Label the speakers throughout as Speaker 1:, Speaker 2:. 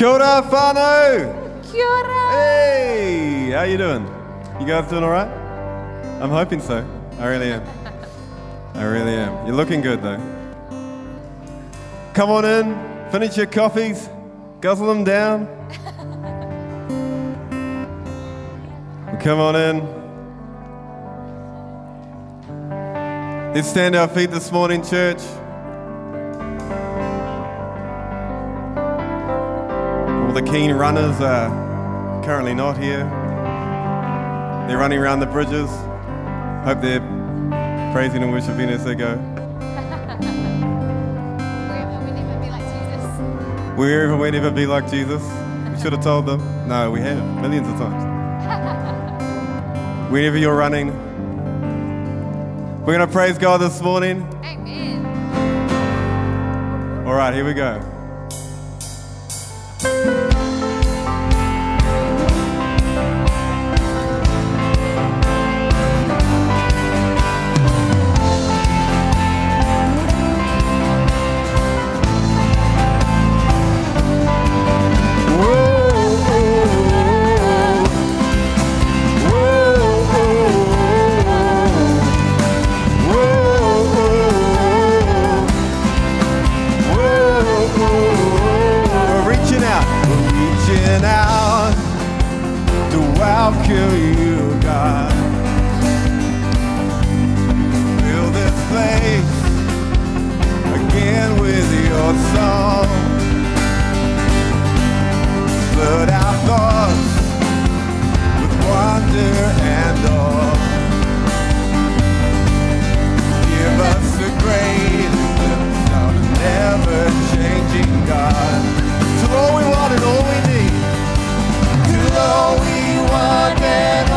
Speaker 1: Kia ora, whānau!
Speaker 2: Kia ora.
Speaker 1: Hey! How you doing? You guys doing all right? I'm hoping so. I really am. I really am. You're looking good, though. Come on in, finish your coffees, guzzle them down. Come on in. Let's stand our feet this morning, church. Keen runners are currently not here. They're running around the bridges. Hope they're praising and worshiping as they go.
Speaker 2: Wherever we never be like Jesus.
Speaker 1: Wherever we never be like Jesus. We should have told them. No, we have millions of times. Wherever you're running, we're going to praise God this morning.
Speaker 2: Amen.
Speaker 1: All right, here we go. Reaching out to welcome you, God. Fill this place again with your song. Flood our thoughts with wonder and awe. Give us the greatest of a never-changing God. To all we want and all we we want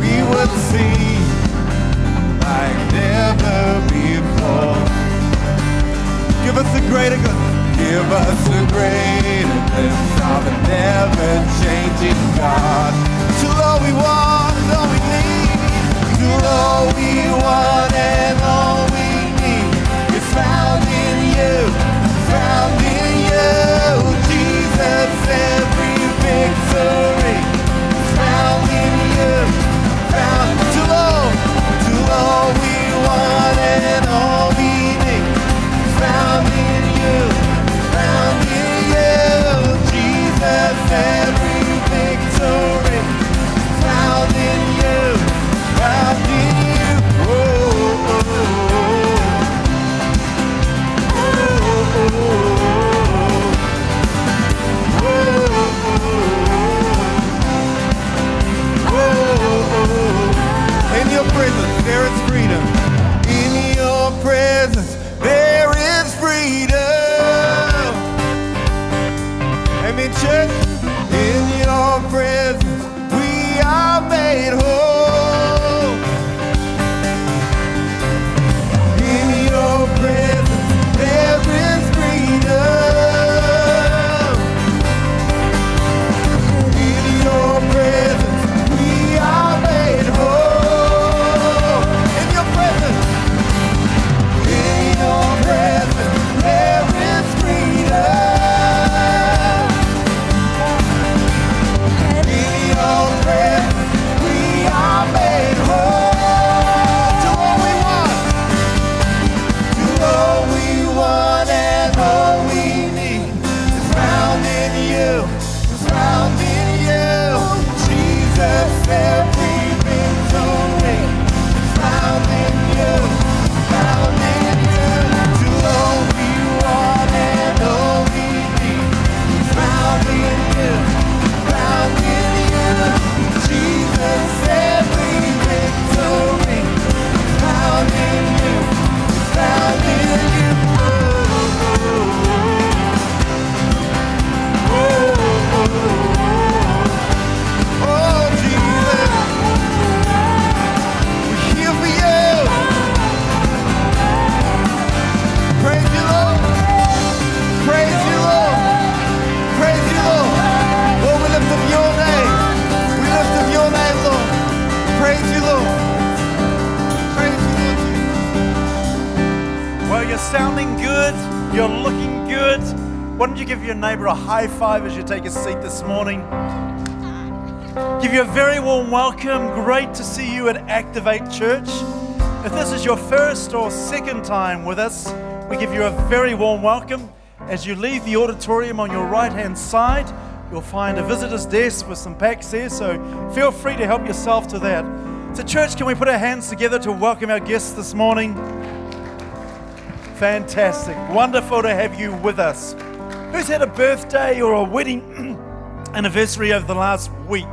Speaker 1: we would see like never before. Give us a greater glimpse give us greater of a never changing God. To all we want all we need. To all we want and all we need. Found in you, found in you. Jesus, every victory
Speaker 3: Activate Church. If this is your first or second time with us, we give you a very warm welcome. As you leave the auditorium on your right hand side, you'll find a visitor's desk with some packs there, so feel free to help yourself to that. So, church, can we put our hands together to welcome our guests this morning? Fantastic. Wonderful to have you with us. Who's had a birthday or a wedding anniversary over the last week?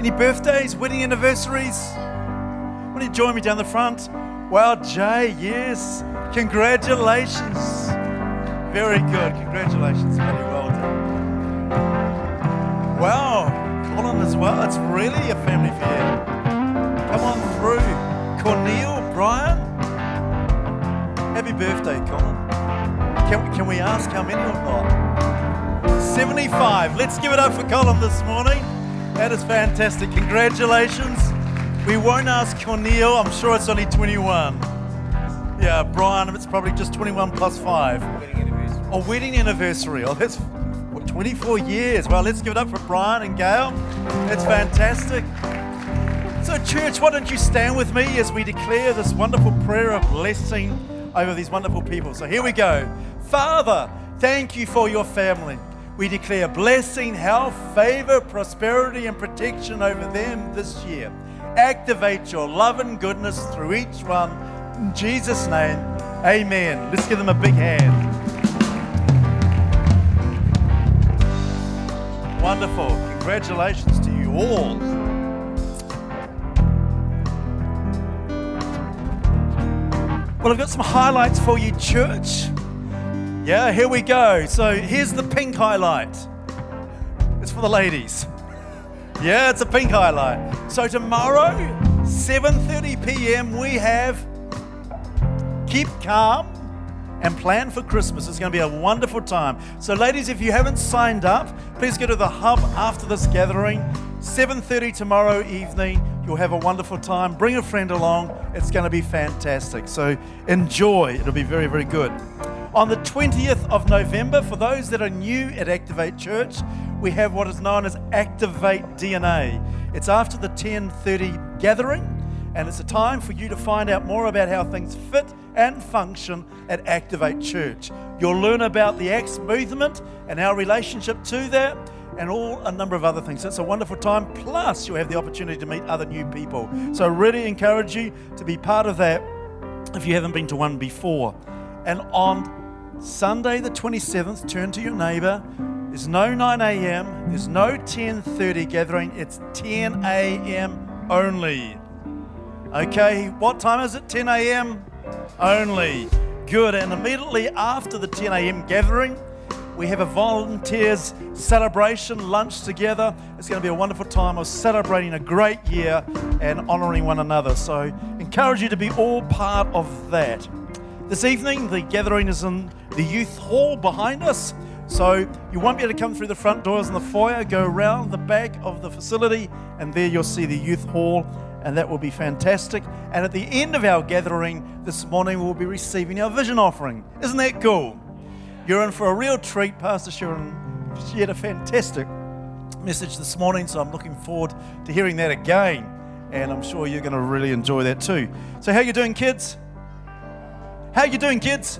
Speaker 3: Any birthdays, wedding anniversaries? To join me down the front? Wow, Jay, yes. Congratulations. Very good. Congratulations. Very well done. Wow, Colin as well. It's really a family affair. Come on through. Cornel, Brian. Happy birthday, Colin. Can, can we ask how many or not? 75. Let's give it up for Colin this morning. That is fantastic. Congratulations. We won't ask Cornel. I'm sure it's only 21. Yeah, Brian, it's probably just 21 plus 5. A wedding anniversary. Oh, that's what, 24 years. Well, let's give it up for Brian and Gail. That's fantastic. So, church, why don't you stand with me as we declare this wonderful prayer of blessing over these wonderful people? So, here we go. Father, thank you for your family. We declare blessing, health, favor, prosperity, and protection over them this year. Activate your love and goodness through each one. In Jesus' name, amen. Let's give them a big hand. Wonderful. Congratulations to you all. Well, I've got some highlights for you, church. Yeah, here we go. So here's the pink highlight. It's for the ladies. Yeah, it's a pink highlight. So tomorrow, 7:30 p.m., we have Keep Calm and Plan for Christmas. It's going to be a wonderful time. So ladies, if you haven't signed up, please go to the hub after this gathering. 7:30 tomorrow evening. You'll have a wonderful time. Bring a friend along. It's going to be fantastic. So enjoy. It'll be very very good. On the 20th of November, for those that are new at Activate Church, we have what is known as Activate DNA. It's after the 10:30 gathering, and it's a time for you to find out more about how things fit and function at Activate Church. You'll learn about the Acts movement and our relationship to that, and all a number of other things. It's a wonderful time. Plus, you'll have the opportunity to meet other new people. So, I really encourage you to be part of that if you haven't been to one before. And on Sunday the 27th, turn to your neighbor. There's no 9 a.m. There's no 10:30 gathering. It's 10 a.m. only. Okay, what time is it? 10 a.m. only. Good. And immediately after the 10 a.m. gathering, we have a volunteers celebration lunch together. It's going to be a wonderful time of celebrating a great year and honoring one another. So, encourage you to be all part of that. This evening, the gathering is in the youth hall behind us. So you won't be able to come through the front doors in the foyer, go around the back of the facility, and there you'll see the youth hall, and that will be fantastic. And at the end of our gathering this morning, we'll be receiving our vision offering. Isn't that cool? You're in for a real treat. Pastor Sharon shared a fantastic message this morning, so I'm looking forward to hearing that again. And I'm sure you're going to really enjoy that too. So, how you doing, kids? How you doing, kids?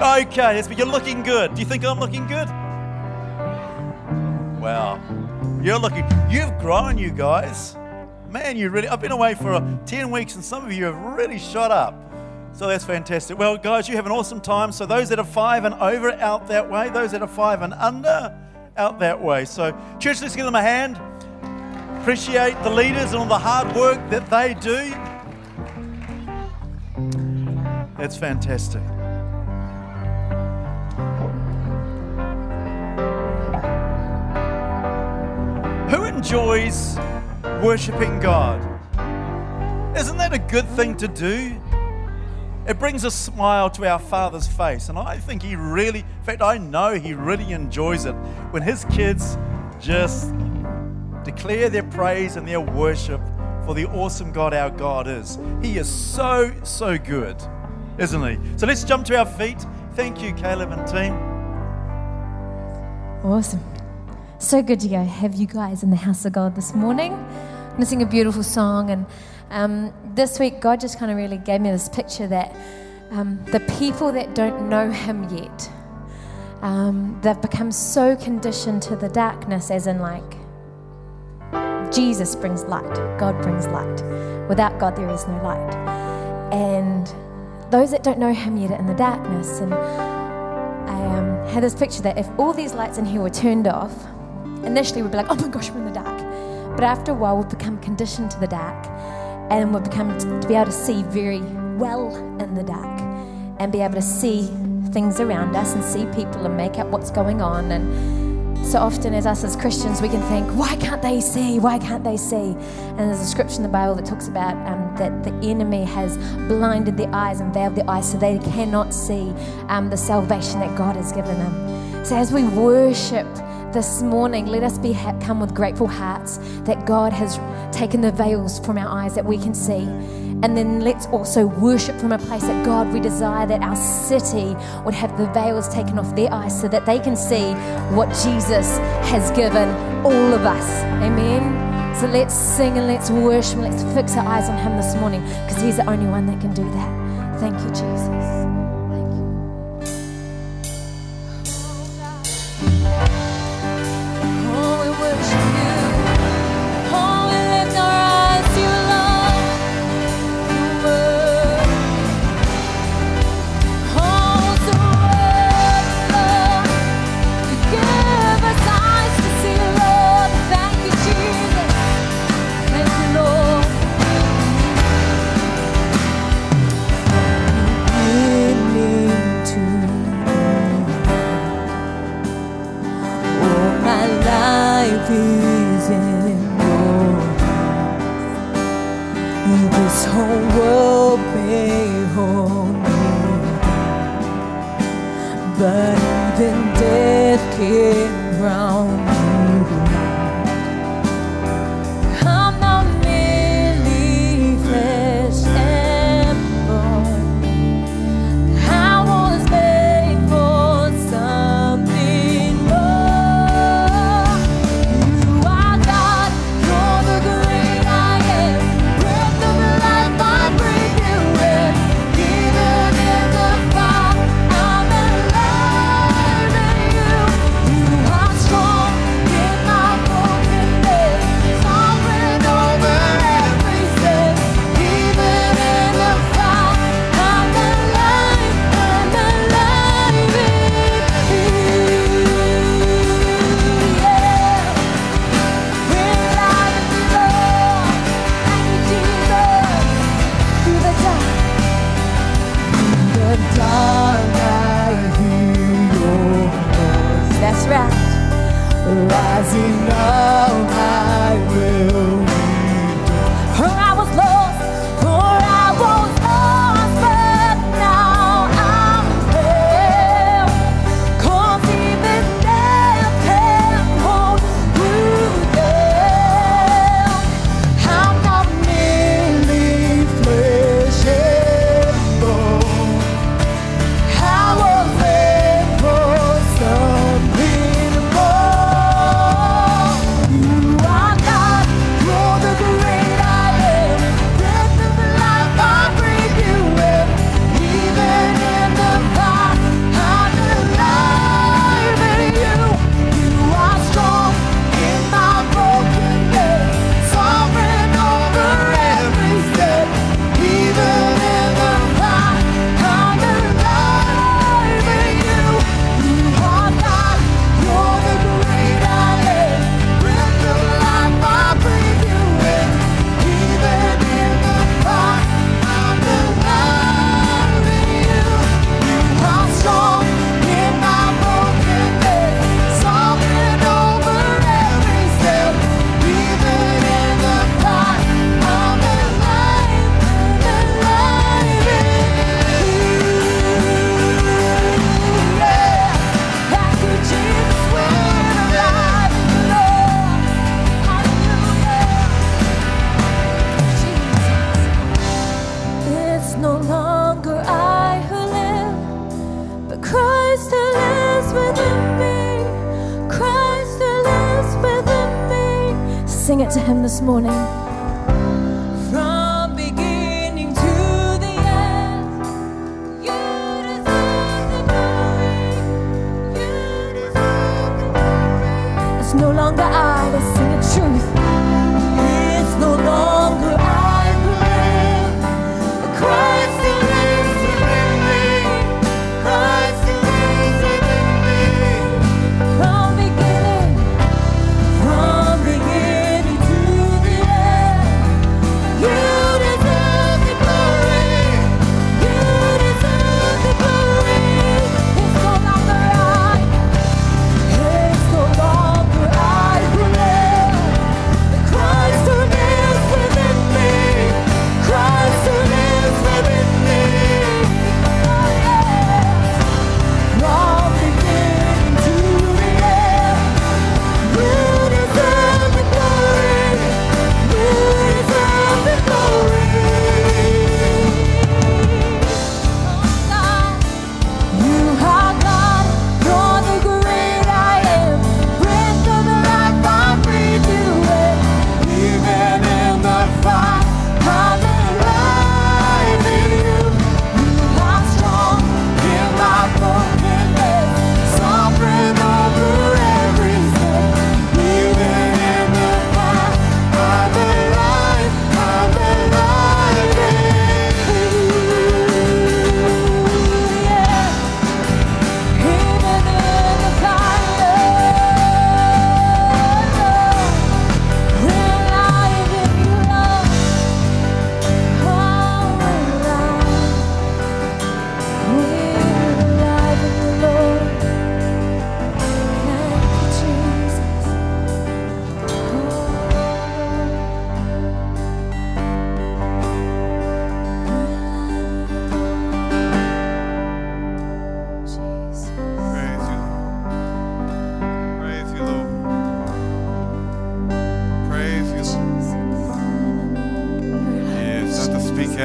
Speaker 3: Okay, yes, but you're looking good. Do you think I'm looking good? Wow, you're looking. You've grown, you guys. Man, you really. I've been away for uh, ten weeks, and some of you have really shot up. So that's fantastic. Well, guys, you have an awesome time. So those that are five and over, out that way. Those that are five and under, out that way. So, church, let's give them a hand. Appreciate the leaders and all the hard work that they do. That's fantastic. Who enjoys worshiping God? Isn't that a good thing to do? It brings a smile to our Father's face, and I think He really, in fact, I know He really enjoys it when His kids just declare their praise and their worship for the awesome God our God is. He is so, so good. Isn't he? So let's jump to our feet. Thank you, Caleb and team.
Speaker 4: Awesome. So good to go have you guys in the house of God this morning. I'm going to sing a beautiful song. And um, this week, God just kind of really gave me this picture that um, the people that don't know Him yet, um, they've become so conditioned to the darkness, as in, like, Jesus brings light, God brings light. Without God, there is no light. And those that don't know Him yet are in the darkness. And I um, had this picture that if all these lights in here were turned off, initially we'd be like, oh my gosh, we're in the dark. But after a while, we'd become conditioned to the dark and we'd become to be able to see very well in the dark and be able to see things around us and see people and make out what's going on. And so often, as us as Christians, we can think, why can't they see? Why can't they see? And there's a scripture in the Bible that talks about um, that the enemy has blinded their eyes and veiled their eyes so they cannot see um, the salvation that God has given them. So as we worship, this morning, let us be come with grateful hearts that God has taken the veils from our eyes that we can see. And then let's also worship from a place that God, we desire that our city would have the veils taken off their eyes so that they can see what Jesus has given all of us. Amen. So let's sing and let's worship and let's fix our eyes on Him this morning because He's the only one that can do that. Thank you, Jesus. Sing it to Him this morning.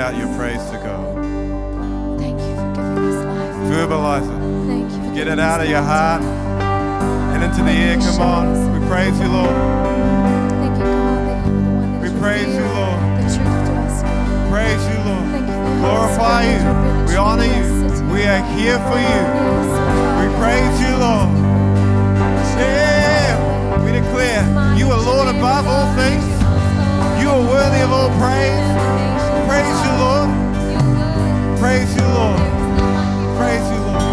Speaker 1: Out your praise to God.
Speaker 4: Thank you for giving us life.
Speaker 1: Verbalize it.
Speaker 4: Thank you for
Speaker 1: Get it out of your heart and into the air. Come on. We praise you, Lord.
Speaker 4: Thank you, God, that you are the one that
Speaker 1: We praise you, Lord.
Speaker 4: The truth to us. God.
Speaker 1: Praise you, Lord.
Speaker 4: Thank you for
Speaker 1: Glorify you.
Speaker 4: to reveal the
Speaker 1: We honor you. We are here for you. We praise you, Lord. Yeah. We declare you are Lord above all things. You are worthy of all praise. Praise you, Lord. Praise you, Lord. Praise you, Lord.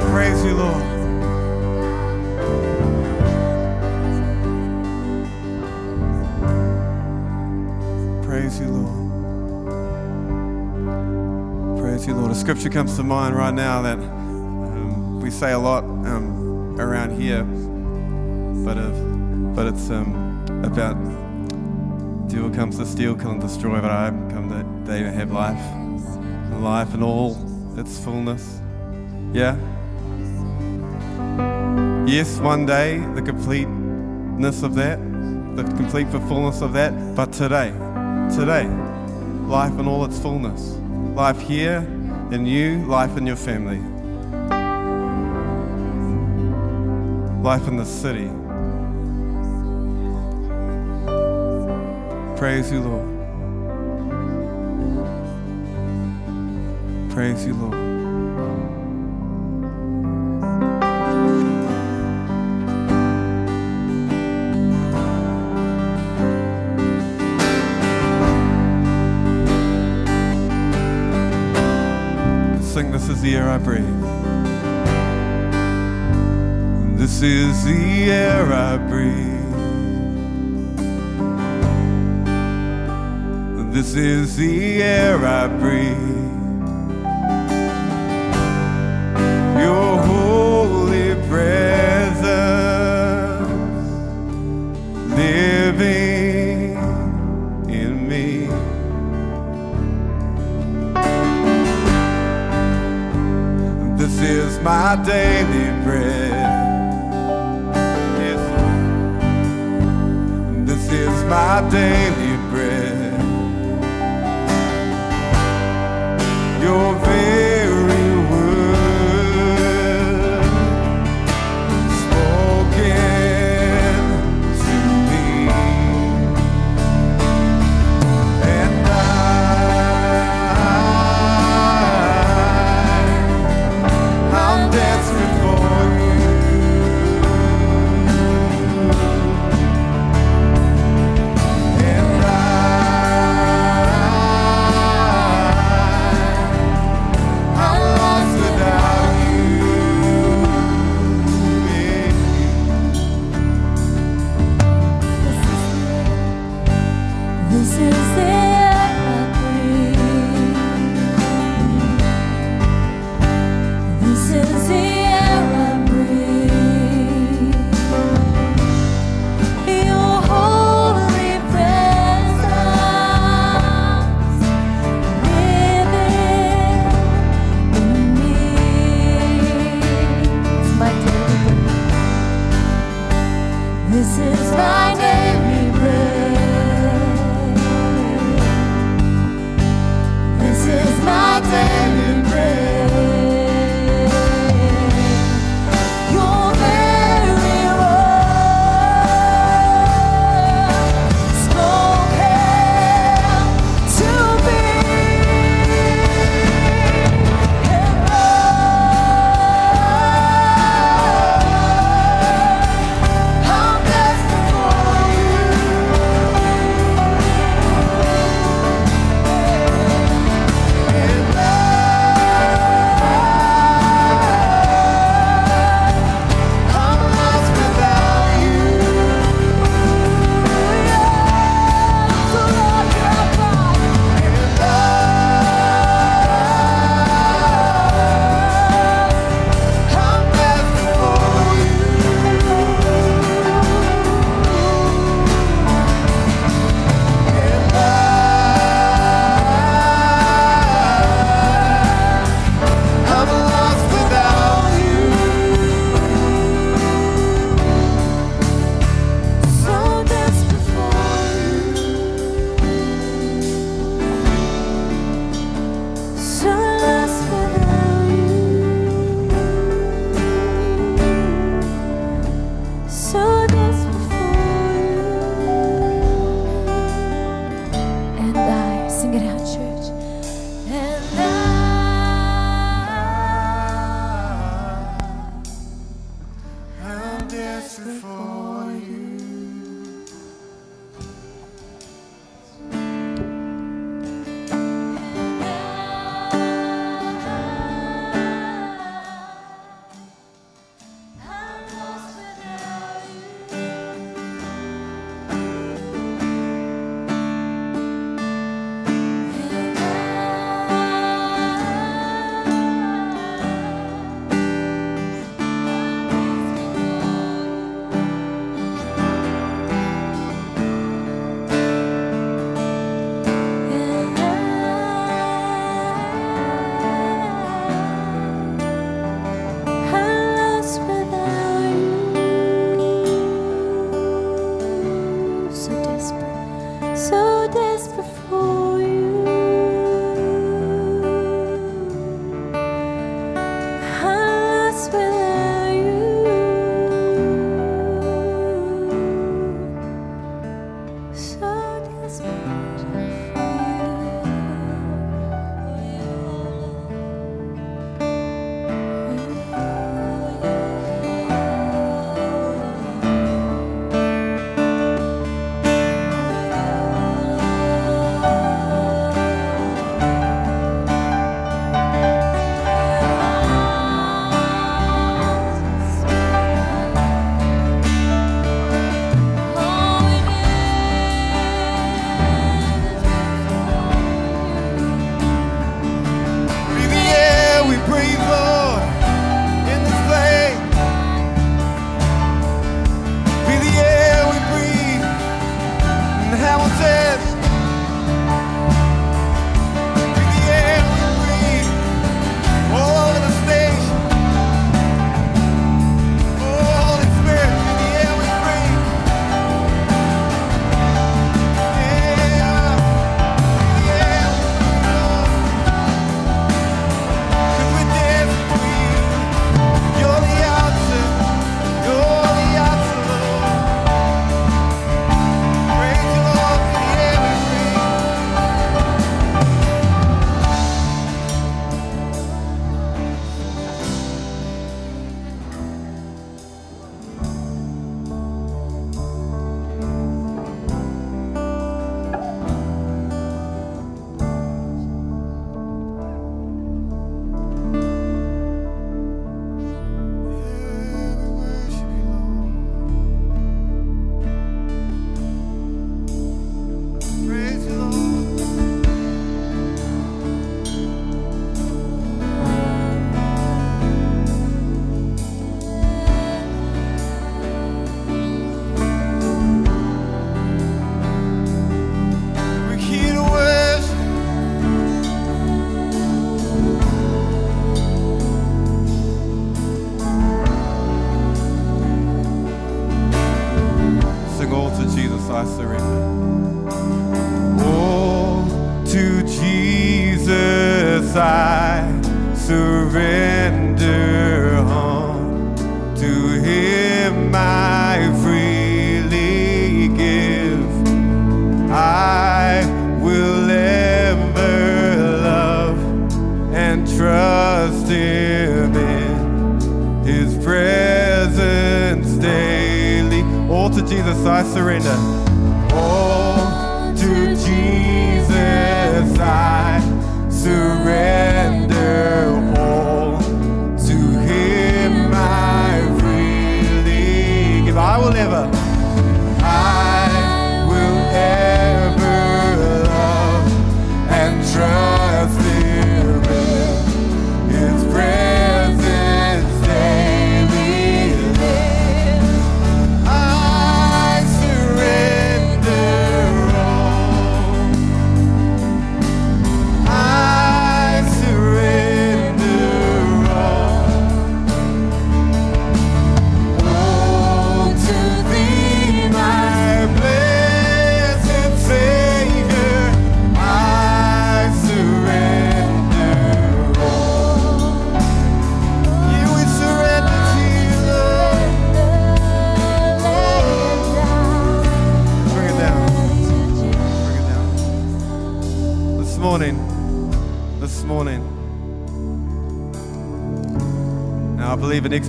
Speaker 1: Praise you, Lord. Praise you, Lord. Praise you, Lord. A scripture comes to mind right now that um, we say a lot um, around here, but of, but it's um, about devil comes to steal, kill, and destroy, but I come that they may have life, life in all its fullness. Yeah. Yes, one day the completeness of that, the complete fullness of that, but today, today, life in all its fullness. Life here in you, life in your family. Life in the city. Praise you, Lord. Praise you, Lord. Sing, this is the air I breathe. This is the air I breathe. This is the air I breathe. Your holy presence living in me. This is my daily bread. This is my daily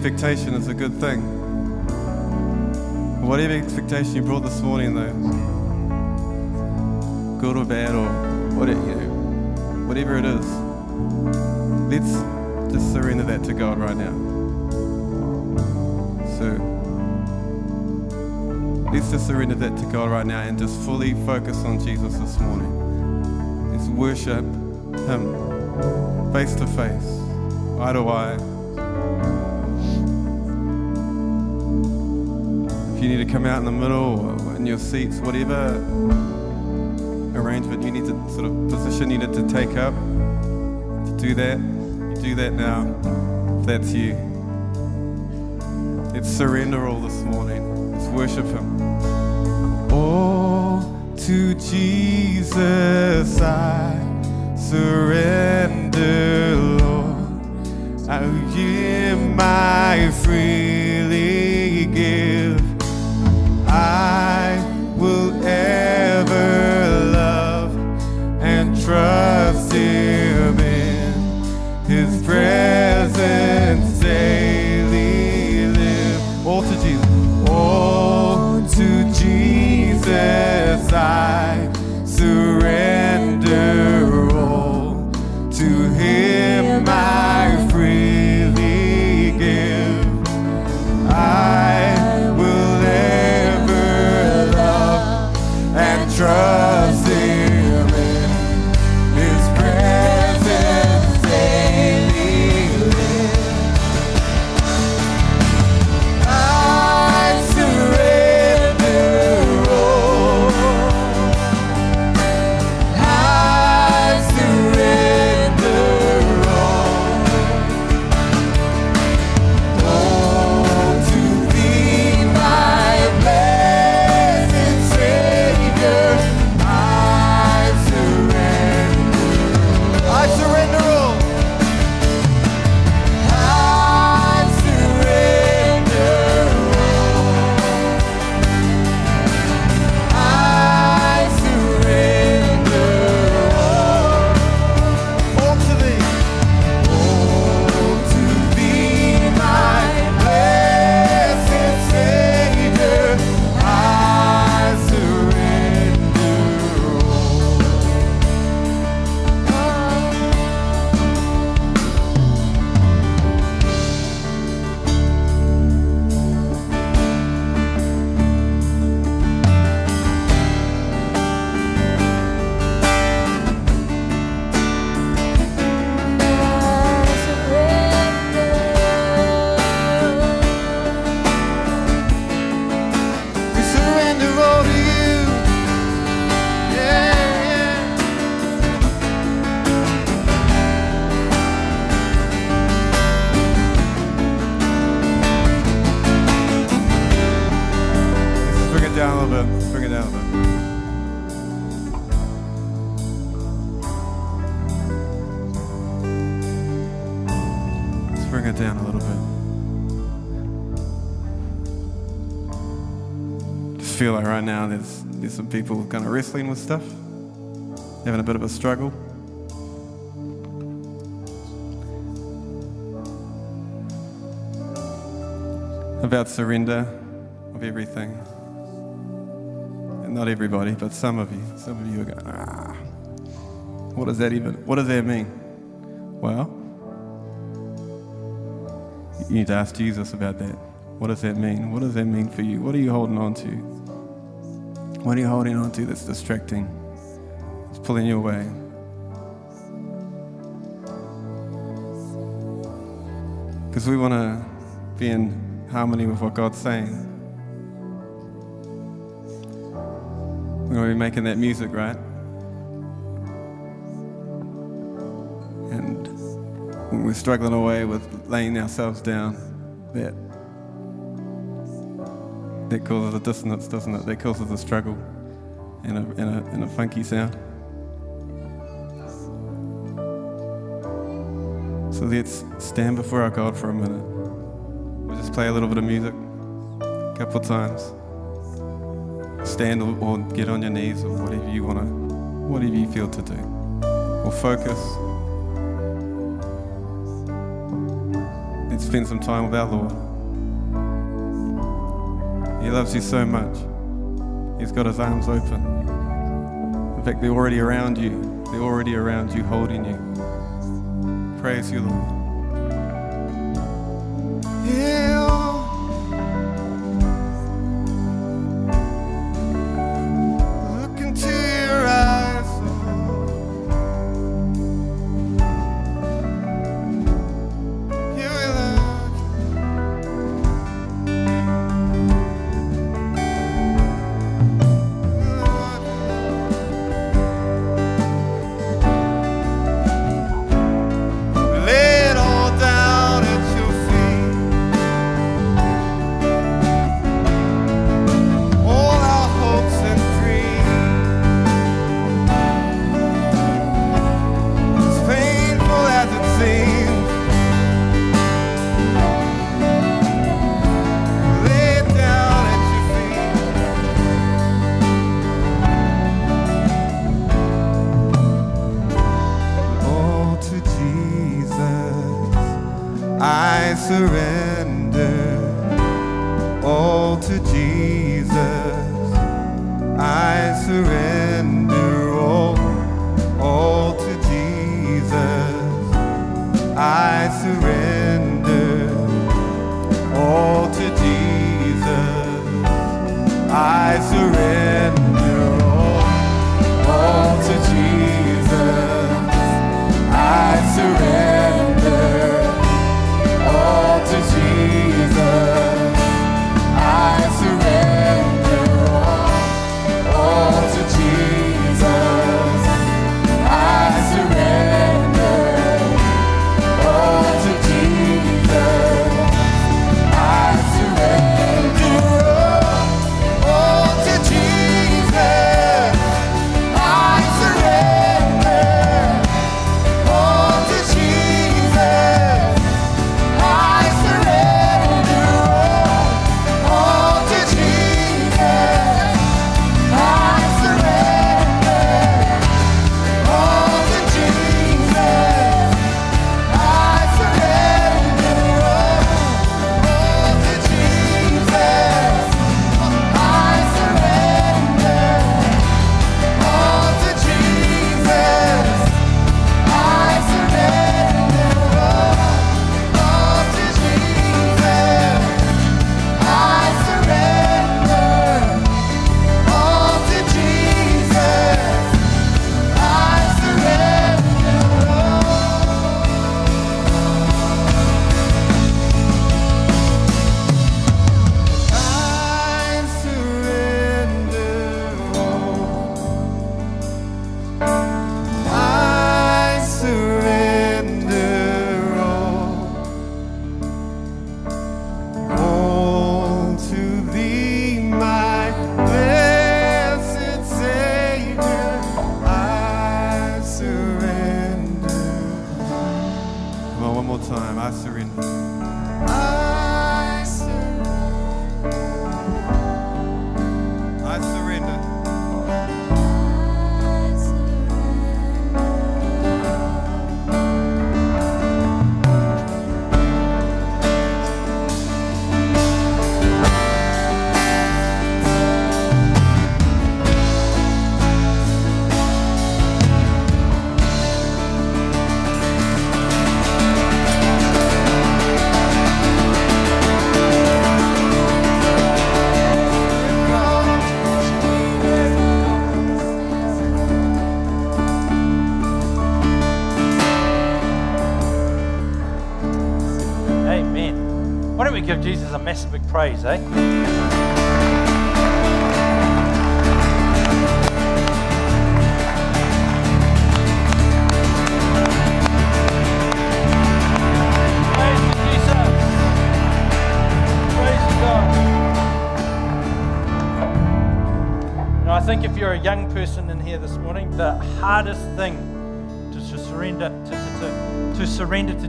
Speaker 1: expectation is a good thing. Whatever expectation you brought this morning, though, good or bad or whatever, you know, whatever it is, let's just surrender that to God right now. So, let's just surrender that to God right now and just fully focus on Jesus this morning. Let's worship Him face to face, eye to eye. You need to come out in the middle in your seats, whatever arrangement you need to sort of position you need to take up to do that, you do that now. If that's you. Let's surrender all this morning. Let's worship Him. Oh, to Jesus I surrender, Lord. I Him my freely feel like right now there's there's some people kind of wrestling with stuff, having a bit of a struggle. About surrender of everything. And not everybody, but some of you. Some of you are going, ah. What does that even what does that mean? Well, you need to ask Jesus about that. What does that mean? What does that mean for you? What are you holding on to? What are you holding on to that's distracting? It's pulling you away. Because we want to be in harmony with what God's saying. We're going to be making that music, right? And we're struggling away with laying ourselves down, that that causes a dissonance, doesn't it? That causes a struggle and a, and a, and a funky sound. So let's stand before our God for a minute. We'll just play a little bit of music a couple of times. Stand or, get on your knees or whatever you want to, whatever you feel to do. Or focus. Let's spend some time with our Lord. Loves you so much. He's got his arms open. In fact, they're already around you. They're already around you, holding you. Praise you, Lord.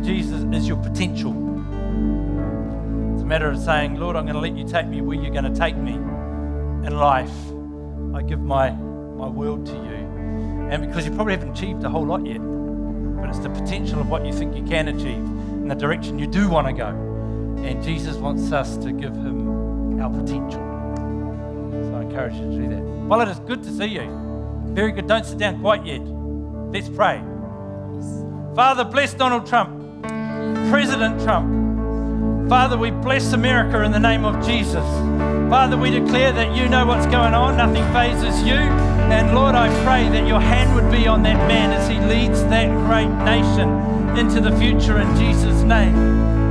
Speaker 1: Jesus
Speaker 5: is your potential. It's a matter of saying, Lord, I'm going to let you take me where you're going to take me in life. I give my, my world to you. And because you probably haven't achieved a whole lot yet, but it's the potential of what you think you can achieve in the direction you do want to go. And Jesus wants us to give him our potential. So I encourage you to do that. Well, it is good to see you. Very good. Don't sit down quite yet. Let's pray. Father, bless Donald Trump, President Trump. Father, we bless America in the name of Jesus. Father, we declare that you know what's going on, nothing fazes you. And Lord, I pray that your hand would be on that man as he leads that great nation into the future in Jesus' name.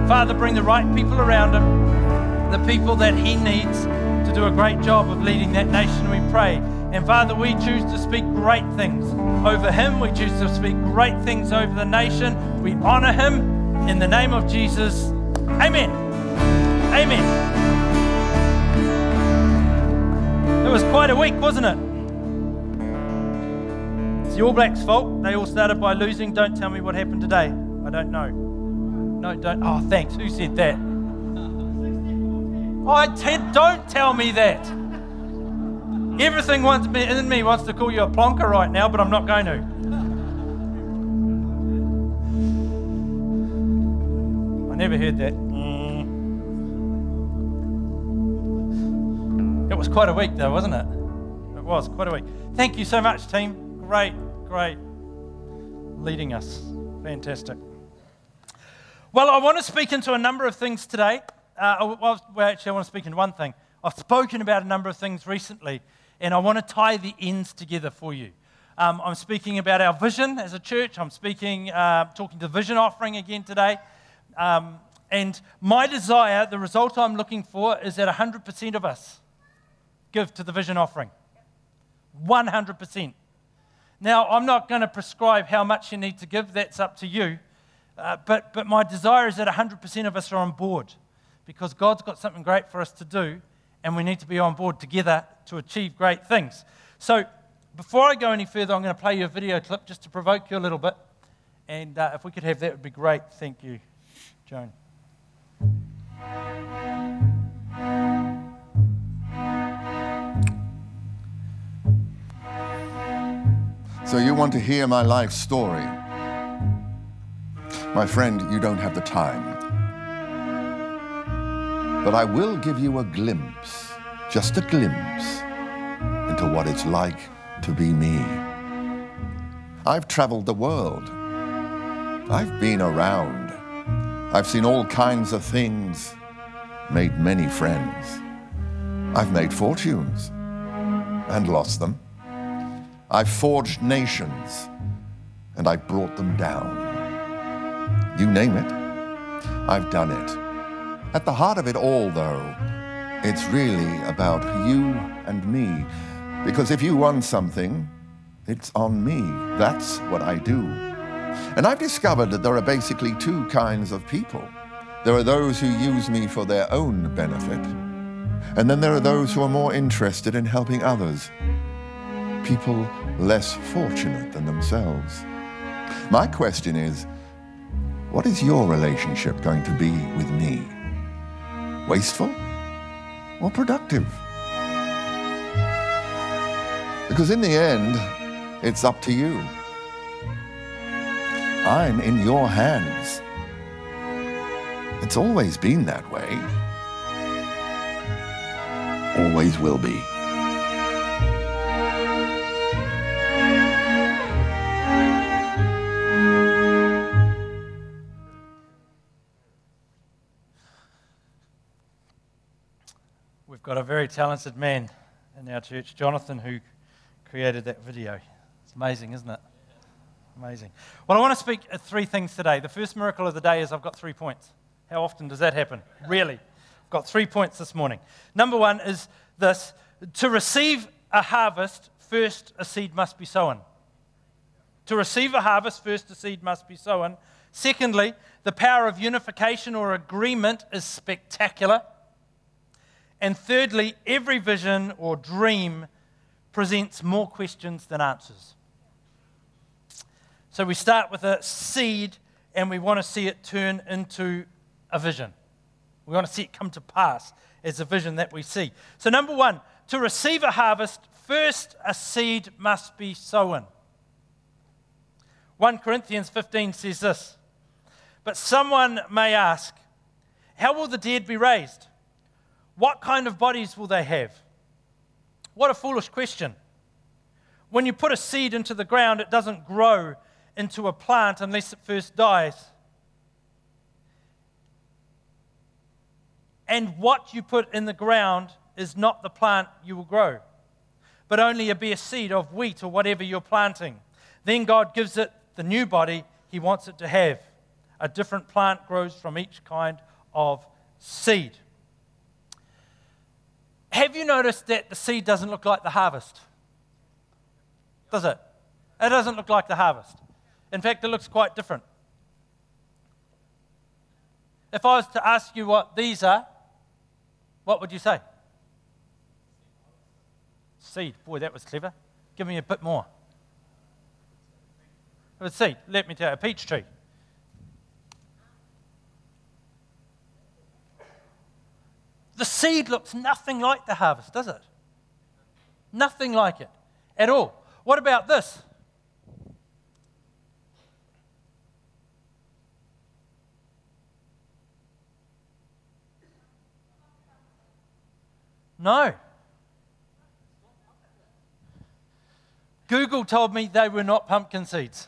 Speaker 5: Father, bring the right people around him, the people that he needs to do a great job of leading that nation, we pray. And Father, we choose to speak great things over him. We choose to speak great things over the nation. We honor him in the name of Jesus. Amen. Amen. It was quite a week, wasn't it? It's the All Blacks' fault. They all started by losing. Don't tell me what happened today. I don't know. No, don't. Oh, thanks. Who said that? Oh, Ted, don't tell me that. Everything wants me, in me wants to call you a plonker right now, but I'm not going to. Never heard that. It was quite a week, though, wasn't it? It was quite a week. Thank you so much, team. Great, great leading us. Fantastic. Well, I want to speak into a number of things today. Uh, well, actually, I want to speak into one thing. I've spoken about a number of things recently, and I want to tie the ends together for you. Um, I'm speaking about our vision as a church. I'm speaking, uh, talking to the vision offering again today. Um, and my desire, the result I'm looking for, is that 100% of us give to the vision offering. 100%. Now, I'm not going to prescribe how much you need to give, that's up to you. Uh, but, but my desire is that 100% of us are on board because God's got something great for us to do, and we need to be on board together to achieve great things. So, before I go any further, I'm going to play you a video clip just to provoke you a little bit. And uh, if we could have that, would be great. Thank you, Joan.
Speaker 6: So you want to hear my life story? My friend, you don't have the time. But I will give you a glimpse, just a glimpse, into what it's like to be me. I've traveled the world. I've been around. I've seen all kinds of things, made many friends. I've made fortunes and lost them. I've forged nations and I've brought them down. You name it, I've done it. At the heart of it all, though, it's really about you and me. Because if you want something, it's on me. That's what I do. And I've discovered that there are basically two kinds of people. There are those who use me for their own benefit, and then there are those who are more interested in helping others, people less fortunate than themselves. My question is What is your relationship going to be with me? Wasteful or productive? Because in the end, it's up to you. I'm in your hands. It's always been that way. Always will be.
Speaker 5: We've got a very talented man in our church, Jonathan, who created that video. It's amazing, isn't it? Amazing. Well, I want to speak at three things today. The first miracle of the day is I've got three points. How often does that happen? Really? I've got three points this morning. Number one is this to receive a harvest, first a seed must be sown. To receive a harvest, first a seed must be sown. Secondly, the power of unification or agreement is spectacular. And thirdly, every vision or dream presents more questions than answers. So we start with a seed and we want to see it turn into a vision. We want to see it come to pass as a vision that we see. So, number one, to receive a harvest, first a seed must be sown. 1 Corinthians 15 says this But someone may ask, How will the dead be raised? What kind of bodies will they have? What a foolish question. When you put a seed into the ground, it doesn't grow into a plant unless it first dies. And what you put in the ground is not the plant you will grow, but only a bare seed of wheat or whatever you're planting. Then God gives it the new body He wants it to have. A different plant grows from each kind of seed. Have you noticed that the seed doesn't look like the harvest? Does it? It doesn't look like the harvest. In fact, it looks quite different. If I was to ask you what these are, what would you say? Seed. Boy, that was clever. Give me a bit more. Was seed. Let me tell you, a peach tree. The seed looks nothing like the harvest, does it? Nothing like it at all. What about this? No. Google told me they were not pumpkin seeds.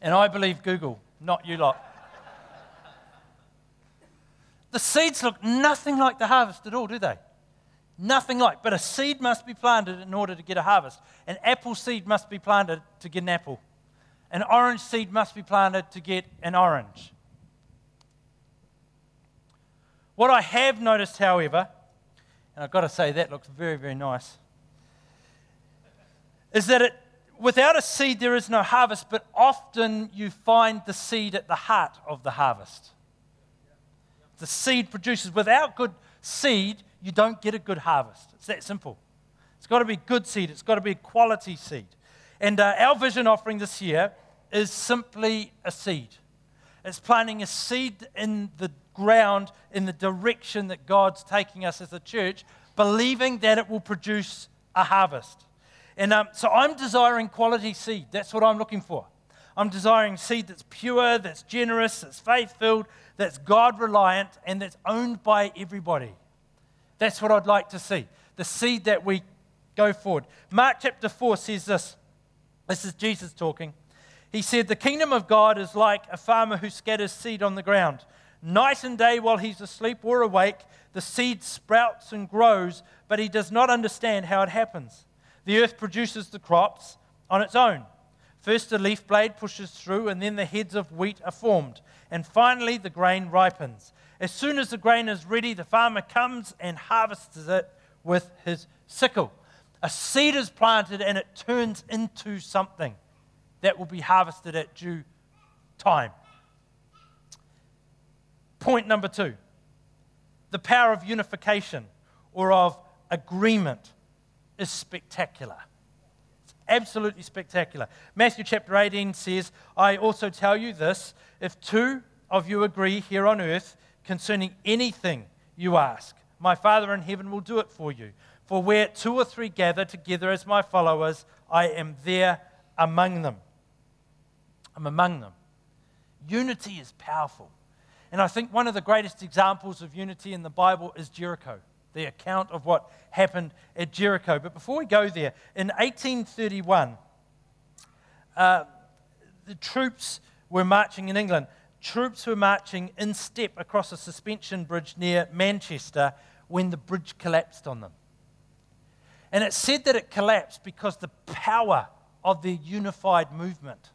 Speaker 5: And I believe Google, not you lot. The seeds look nothing like the harvest at all, do they? Nothing like. But a seed must be planted in order to get a harvest. An apple seed must be planted to get an apple. An orange seed must be planted to get an orange. What I have noticed, however, and I've got to say that looks very, very nice, is that it, without a seed there is no harvest, but often you find the seed at the heart of the harvest. The seed produces. Without good seed, you don't get a good harvest. It's that simple. It's got to be good seed, it's got to be quality seed. And uh, our vision offering this year is simply a seed. It's planting a seed in the ground in the direction that God's taking us as a church, believing that it will produce a harvest. And um, so I'm desiring quality seed. That's what I'm looking for. I'm desiring seed that's pure, that's generous, that's faith filled, that's God reliant, and that's owned by everybody. That's what I'd like to see. The seed that we go forward. Mark chapter 4 says this. This is Jesus talking. He said, The kingdom of God is like a farmer who scatters seed on the ground. Night and day while he's asleep or awake, the seed sprouts and grows, but he does not understand how it happens. The earth produces the crops on its own. First, a leaf blade pushes through, and then the heads of wheat are formed. And finally, the grain ripens. As soon as the grain is ready, the farmer comes and harvests it with his sickle. A seed is planted and it turns into something that will be harvested at due time. Point number two the power of unification or of agreement is spectacular. It's absolutely spectacular. Matthew chapter 18 says, I also tell you this if two of you agree here on earth concerning anything you ask, my Father in heaven will do it for you. For where two or three gather together as my followers, I am there among them. I'm among them. Unity is powerful. And I think one of the greatest examples of unity in the Bible is Jericho, the account of what happened at Jericho. But before we go there, in 1831, uh, the troops were marching in England. Troops were marching in step across a suspension bridge near Manchester when the bridge collapsed on them. And it said that it collapsed because the power of the unified movement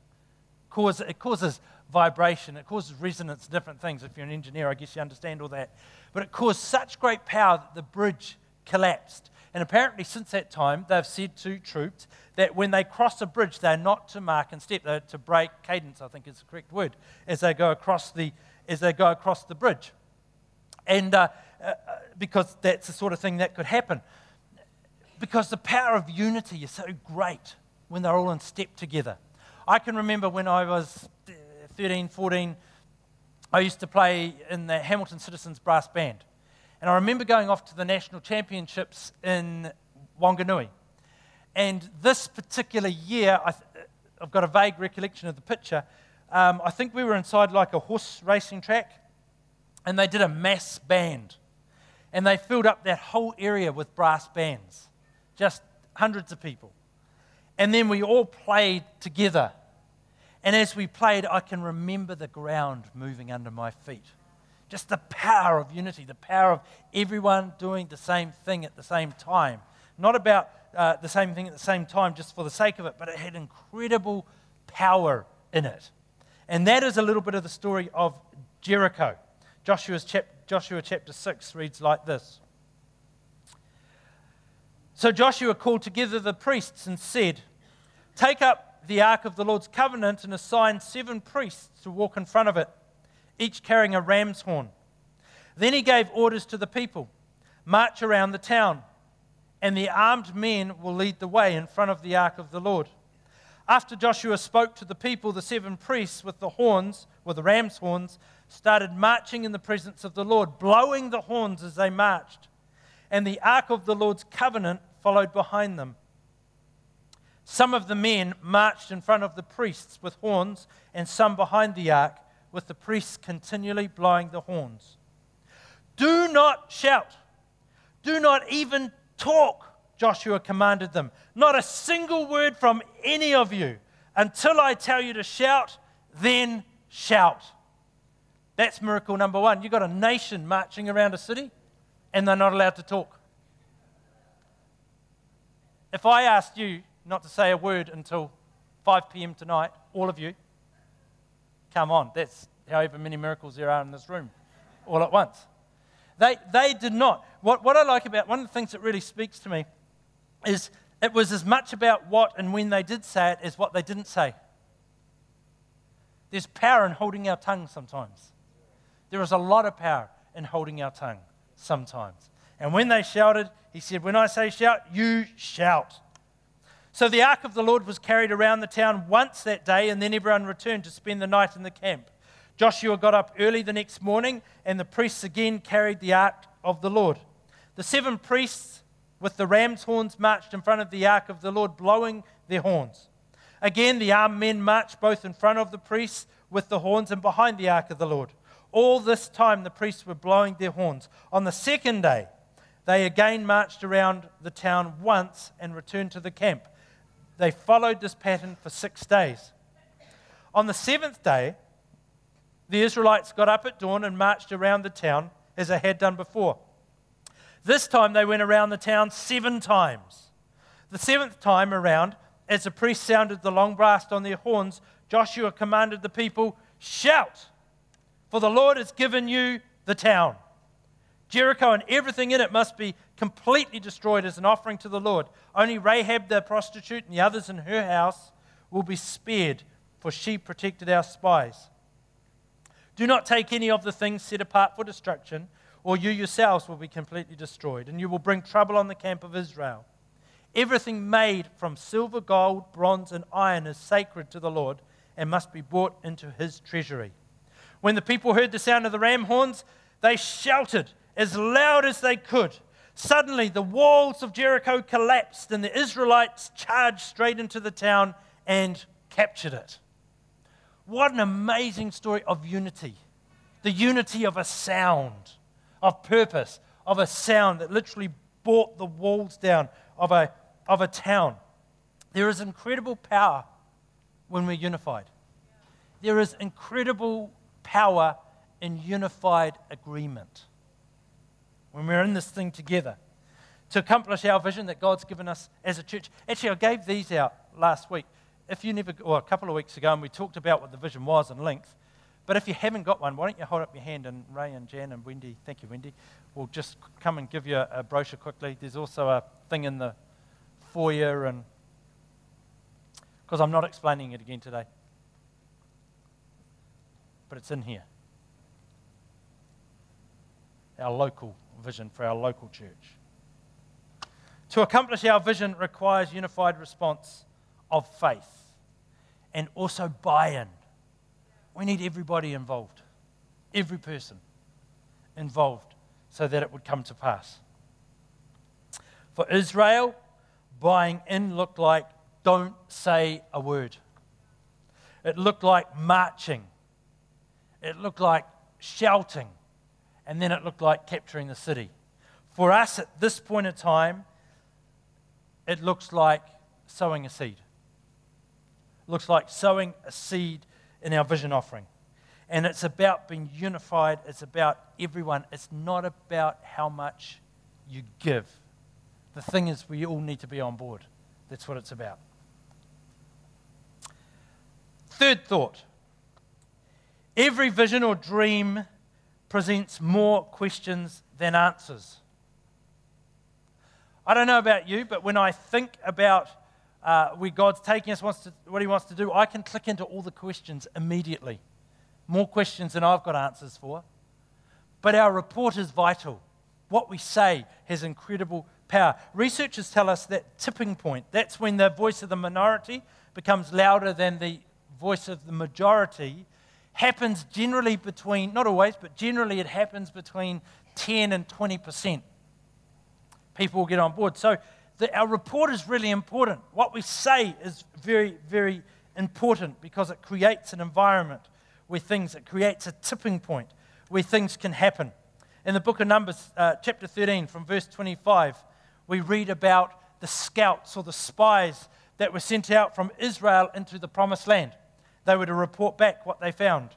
Speaker 5: it causes vibration, it causes resonance, different things. If you're an engineer, I guess you understand all that. But it caused such great power that the bridge collapsed. And apparently, since that time, they've said to troops that when they cross a bridge, they're not to mark and step, they're to break cadence, I think is the correct word, as they go across the, as they go across the bridge. And uh, uh, because that's the sort of thing that could happen. Because the power of unity is so great when they're all in step together. I can remember when I was 13, 14, I used to play in the Hamilton Citizens Brass Band. And I remember going off to the national championships in Wanganui. And this particular year, I th- I've got a vague recollection of the picture. Um, I think we were inside like a horse racing track, and they did a mass band. And they filled up that whole area with brass bands, just hundreds of people. And then we all played together. And as we played, I can remember the ground moving under my feet. Just the power of unity, the power of everyone doing the same thing at the same time. Not about uh, the same thing at the same time just for the sake of it, but it had incredible power in it. And that is a little bit of the story of Jericho. Joshua's chap- Joshua chapter 6 reads like this. So Joshua called together the priests and said, Take up the ark of the Lord's covenant and assigned seven priests to walk in front of it, each carrying a ram's horn. Then he gave orders to the people March around the town, and the armed men will lead the way in front of the ark of the Lord. After Joshua spoke to the people, the seven priests with the horns, with the ram's horns, started marching in the presence of the Lord, blowing the horns as they marched. And the ark of the Lord's covenant followed behind them. Some of the men marched in front of the priests with horns, and some behind the ark, with the priests continually blowing the horns. Do not shout. Do not even talk, Joshua commanded them. Not a single word from any of you. Until I tell you to shout, then shout. That's miracle number one. You've got a nation marching around a city, and they're not allowed to talk. If I asked you not to say a word until 5 p.m. tonight, all of you, come on, that's however many miracles there are in this room, all at once. They, they did not. What, what I like about one of the things that really speaks to me is it was as much about what and when they did say it as what they didn't say. There's power in holding our tongue sometimes. There is a lot of power in holding our tongue sometimes. And when they shouted, he said, When I say shout, you shout. So the ark of the Lord was carried around the town once that day, and then everyone returned to spend the night in the camp. Joshua got up early the next morning, and the priests again carried the ark of the Lord. The seven priests with the ram's horns marched in front of the ark of the Lord, blowing their horns. Again, the armed men marched both in front of the priests with the horns and behind the ark of the Lord. All this time, the priests were blowing their horns. On the second day, they again marched around the town once and returned to the camp. They followed this pattern for six days. On the seventh day, the Israelites got up at dawn and marched around the town as they had done before. This time they went around the town seven times. The seventh time around, as the priests sounded the long blast on their horns, Joshua commanded the people, Shout, for the Lord has given you the town. Jericho and everything in it must be completely destroyed as an offering to the Lord. Only Rahab the prostitute and the others in her house will be spared, for she protected our spies. Do not take any of the things set apart for destruction, or you yourselves will be completely destroyed, and you will bring trouble on the camp of Israel. Everything made from silver, gold, bronze, and iron is sacred to the Lord and must be brought into his treasury. When the people heard the sound of the ram horns, they shouted as loud as they could. Suddenly, the walls of Jericho collapsed, and the Israelites charged straight into the town and captured it. What an amazing story of unity! The unity of a sound, of purpose, of a sound that literally brought the walls down of a, of a town. There is incredible power when we're unified. There is incredible power in unified agreement. When we're in this thing together to accomplish our vision that God's given us as a church. Actually, I gave these out last week. If you never, or a couple of weeks ago, and we talked about what the vision was in length. But if you haven't got one, why don't you hold up your hand and Ray and Jan and Wendy, thank you, Wendy, will just come and give you a, a brochure quickly. There's also a thing in the foyer, and because I'm not explaining it again today, but it's in here. Our local vision for our local church. To accomplish our vision requires unified response of faith and also buy in. We need everybody involved, every person involved, so that it would come to pass. For Israel, buying in looked like don't say a word. It looked like marching. It looked like shouting. And then it looked like capturing the city. For us at this point in time, it looks like sowing a seed. It looks like sowing a seed in our vision offering. And it's about being unified, it's about everyone. It's not about how much you give. The thing is, we all need to be on board. That's what it's about. Third thought every vision or dream presents more questions than answers. I don't know about you, but when I think about uh, where God's taking us, wants to, what He wants to do, I can click into all the questions immediately. More questions than I've got answers for. But our report is vital. What we say has incredible power. Researchers tell us that tipping point, that's when the voice of the minority becomes louder than the voice of the majority, happens generally between, not always, but generally it happens between 10 and 20%. People will get on board. So the, our report is really important. What we say is very, very important because it creates an environment where things, it creates a tipping point where things can happen. In the book of Numbers, uh, chapter 13, from verse 25, we read about the scouts or the spies that were sent out from Israel into the promised land. They were to report back what they found.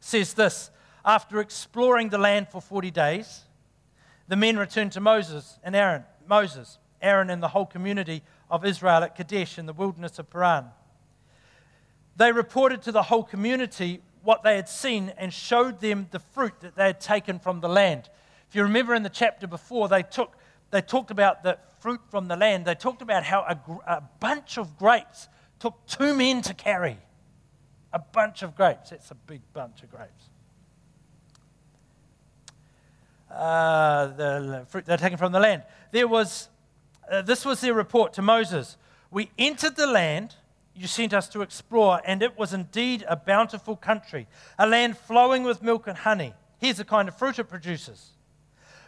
Speaker 5: Says this After exploring the land for 40 days, the men returned to Moses and Aaron, Moses, Aaron, and the whole community of Israel at Kadesh in the wilderness of Paran. They reported to the whole community what they had seen and showed them the fruit that they had taken from the land. If you remember in the chapter before, they, took, they talked about the fruit from the land. They talked about how a, a bunch of grapes took two men to carry. A bunch of grapes. That's a big bunch of grapes. Uh, the fruit they're taken from the land. There was, uh, this was their report to Moses. We entered the land you sent us to explore, and it was indeed a bountiful country, a land flowing with milk and honey. Here's the kind of fruit it produces.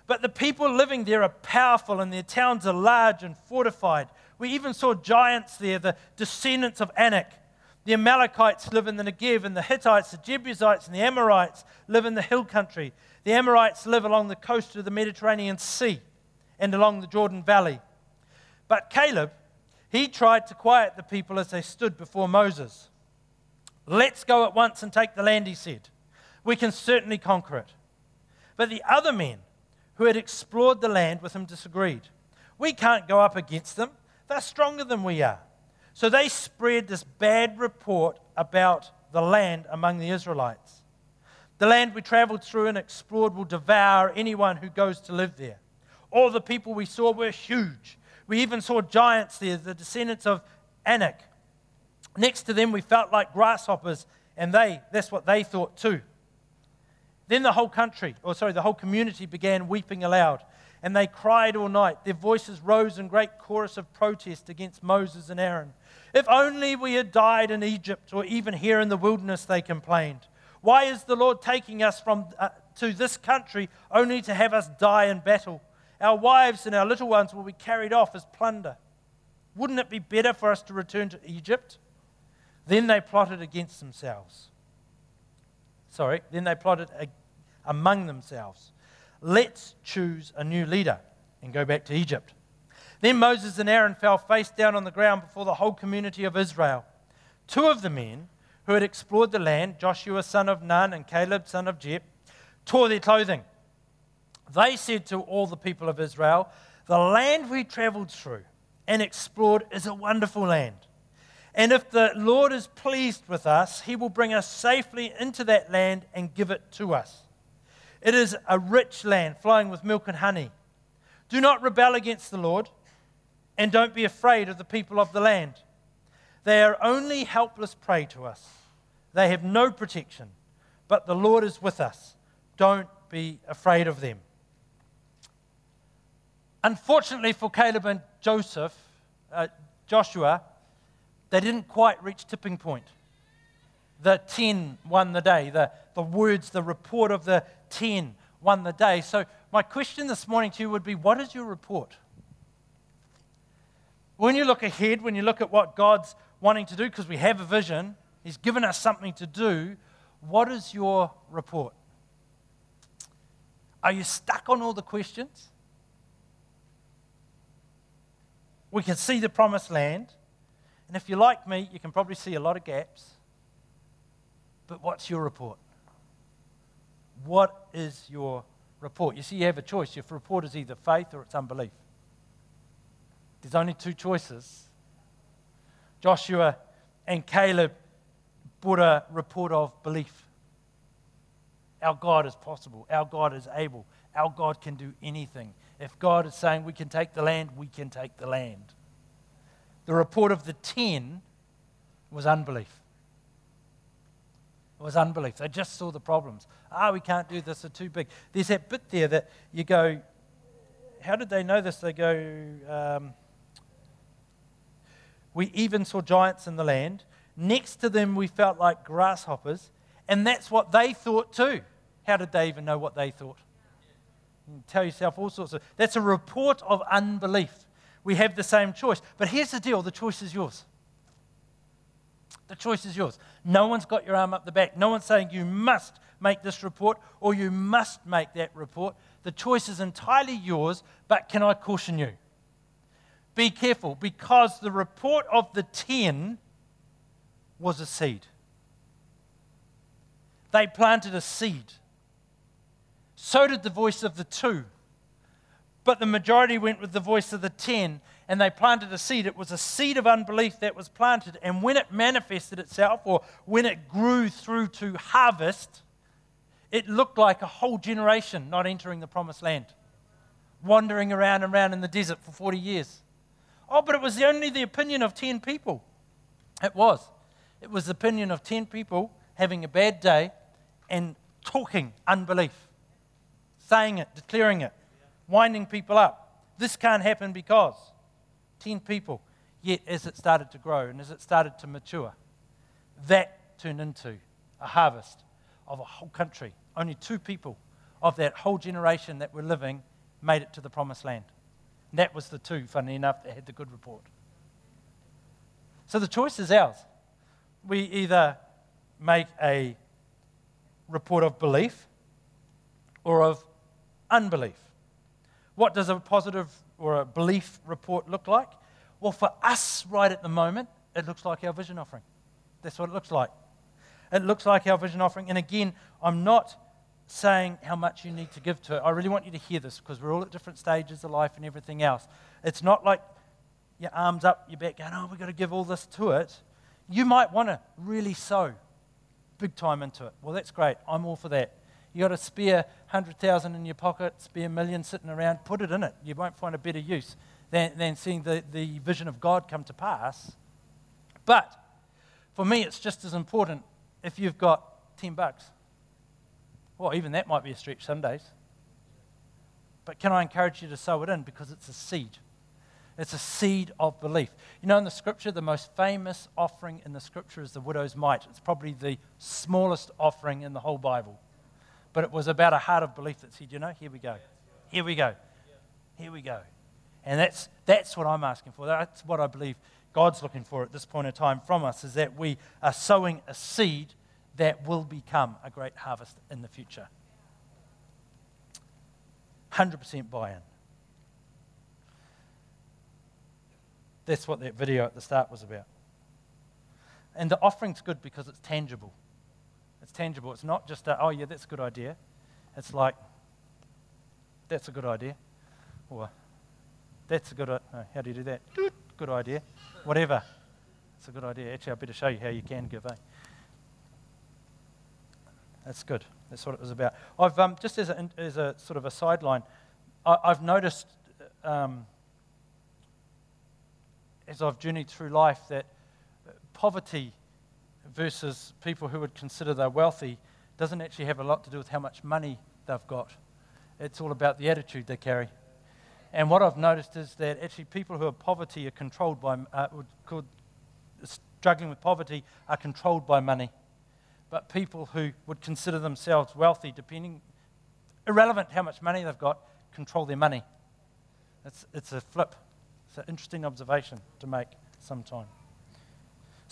Speaker 5: But the people living there are powerful, and their towns are large and fortified. We even saw giants there, the descendants of Anak. The Amalekites live in the Negev, and the Hittites, the Jebusites, and the Amorites live in the hill country. The Amorites live along the coast of the Mediterranean Sea and along the Jordan Valley. But Caleb, he tried to quiet the people as they stood before Moses. Let's go at once and take the land, he said. We can certainly conquer it. But the other men who had explored the land with him disagreed. We can't go up against them. They're stronger than we are. So they spread this bad report about the land among the Israelites. The land we traveled through and explored will devour anyone who goes to live there. All the people we saw were huge we even saw giants there, the descendants of Anak. Next to them, we felt like grasshoppers, and they, that's what they thought too. Then the whole country, or sorry, the whole community began weeping aloud. And they cried all night. Their voices rose in great chorus of protest against Moses and Aaron. If only we had died in Egypt or even here in the wilderness, they complained. Why is the Lord taking us from, uh, to this country only to have us die in battle? Our wives and our little ones will be carried off as plunder. Wouldn't it be better for us to return to Egypt? Then they plotted against themselves. Sorry, then they plotted a- among themselves. Let's choose a new leader and go back to Egypt. Then Moses and Aaron fell face down on the ground before the whole community of Israel. Two of the men who had explored the land, Joshua son of Nun and Caleb son of Jep, tore their clothing. They said to all the people of Israel, The land we traveled through and explored is a wonderful land. And if the Lord is pleased with us, he will bring us safely into that land and give it to us. It is a rich land flowing with milk and honey. Do not rebel against the Lord, and don't be afraid of the people of the land. They are only helpless prey to us. They have no protection, but the Lord is with us. Don't be afraid of them. Unfortunately for Caleb and Joseph, uh, Joshua, they didn't quite reach tipping point. The 10 won the day. The, the words, the report of the 10 won the day. So, my question this morning to you would be what is your report? When you look ahead, when you look at what God's wanting to do, because we have a vision, He's given us something to do, what is your report? Are you stuck on all the questions? We can see the promised land. And if you're like me, you can probably see a lot of gaps. But what's your report? What is your report? You see, you have a choice. Your report is either faith or it's unbelief. There's only two choices. Joshua and Caleb brought a report of belief. Our God is possible. Our God is able. Our God can do anything. If God is saying we can take the land, we can take the land. The report of the ten was unbelief. Was unbelief. They just saw the problems. Ah, we can't do this, they're too big. There's that bit there that you go, how did they know this? They go, um, we even saw giants in the land. Next to them, we felt like grasshoppers. And that's what they thought too. How did they even know what they thought? You tell yourself all sorts of. That's a report of unbelief. We have the same choice. But here's the deal the choice is yours. The choice is yours. No one's got your arm up the back. No one's saying you must make this report or you must make that report. The choice is entirely yours, but can I caution you? Be careful because the report of the ten was a seed. They planted a seed. So did the voice of the two. But the majority went with the voice of the ten, and they planted a seed. It was a seed of unbelief that was planted. And when it manifested itself, or when it grew through to harvest, it looked like a whole generation not entering the promised land, wandering around and around in the desert for 40 years. Oh, but it was only the opinion of 10 people. It was. It was the opinion of 10 people having a bad day and talking unbelief, saying it, declaring it, winding people up. This can't happen because 10 people. Yet, as it started to grow and as it started to mature, that turned into a harvest of a whole country. Only two people of that whole generation that were living made it to the promised land. And that was the two, funny enough, that had the good report. So the choice is ours. We either make a report of belief or of unbelief. What does a positive or a belief report look like? Well, for us right at the moment, it looks like our vision offering. That's what it looks like. It looks like our vision offering. And again, I'm not saying how much you need to give to it. I really want you to hear this because we're all at different stages of life and everything else. It's not like your arms up, your back going, oh, we've got to give all this to it. You might want to really sow big time into it. Well, that's great. I'm all for that. You got a spare hundred thousand in your pocket, spare million sitting around, put it in it. You won't find a better use than, than seeing the, the vision of God come to pass. But for me, it's just as important if you've got 10 bucks. Well, even that might be a stretch some days. But can I encourage you to sow it in because it's a seed? It's a seed of belief. You know, in the scripture, the most famous offering in the scripture is the widow's mite. It's probably the smallest offering in the whole Bible. But it was about a heart of belief that said, you know, here we go. Here we go. Here we go. And that's, that's what I'm asking for. That's what I believe God's looking for at this point in time from us, is that we are sowing a seed that will become a great harvest in the future. 100% buy in. That's what that video at the start was about. And the offering's good because it's tangible. It's tangible. It's not just a, oh, yeah, that's a good idea. It's like, that's a good idea. Or, that's a good idea. No, how do you do that? Good idea. Whatever. It's a good idea. Actually, I better show you how you can give, eh? That's good. That's what it was about. I've um, just as a, as a sort of a sideline, I've noticed um, as I've journeyed through life that poverty versus people who would consider they're wealthy doesn't actually have a lot to do with how much money they've got. It's all about the attitude they carry. And what I've noticed is that actually people who are poverty are controlled by, uh, could, struggling with poverty are controlled by money. But people who would consider themselves wealthy, depending, irrelevant how much money they've got, control their money. It's, it's a flip. It's an interesting observation to make sometime.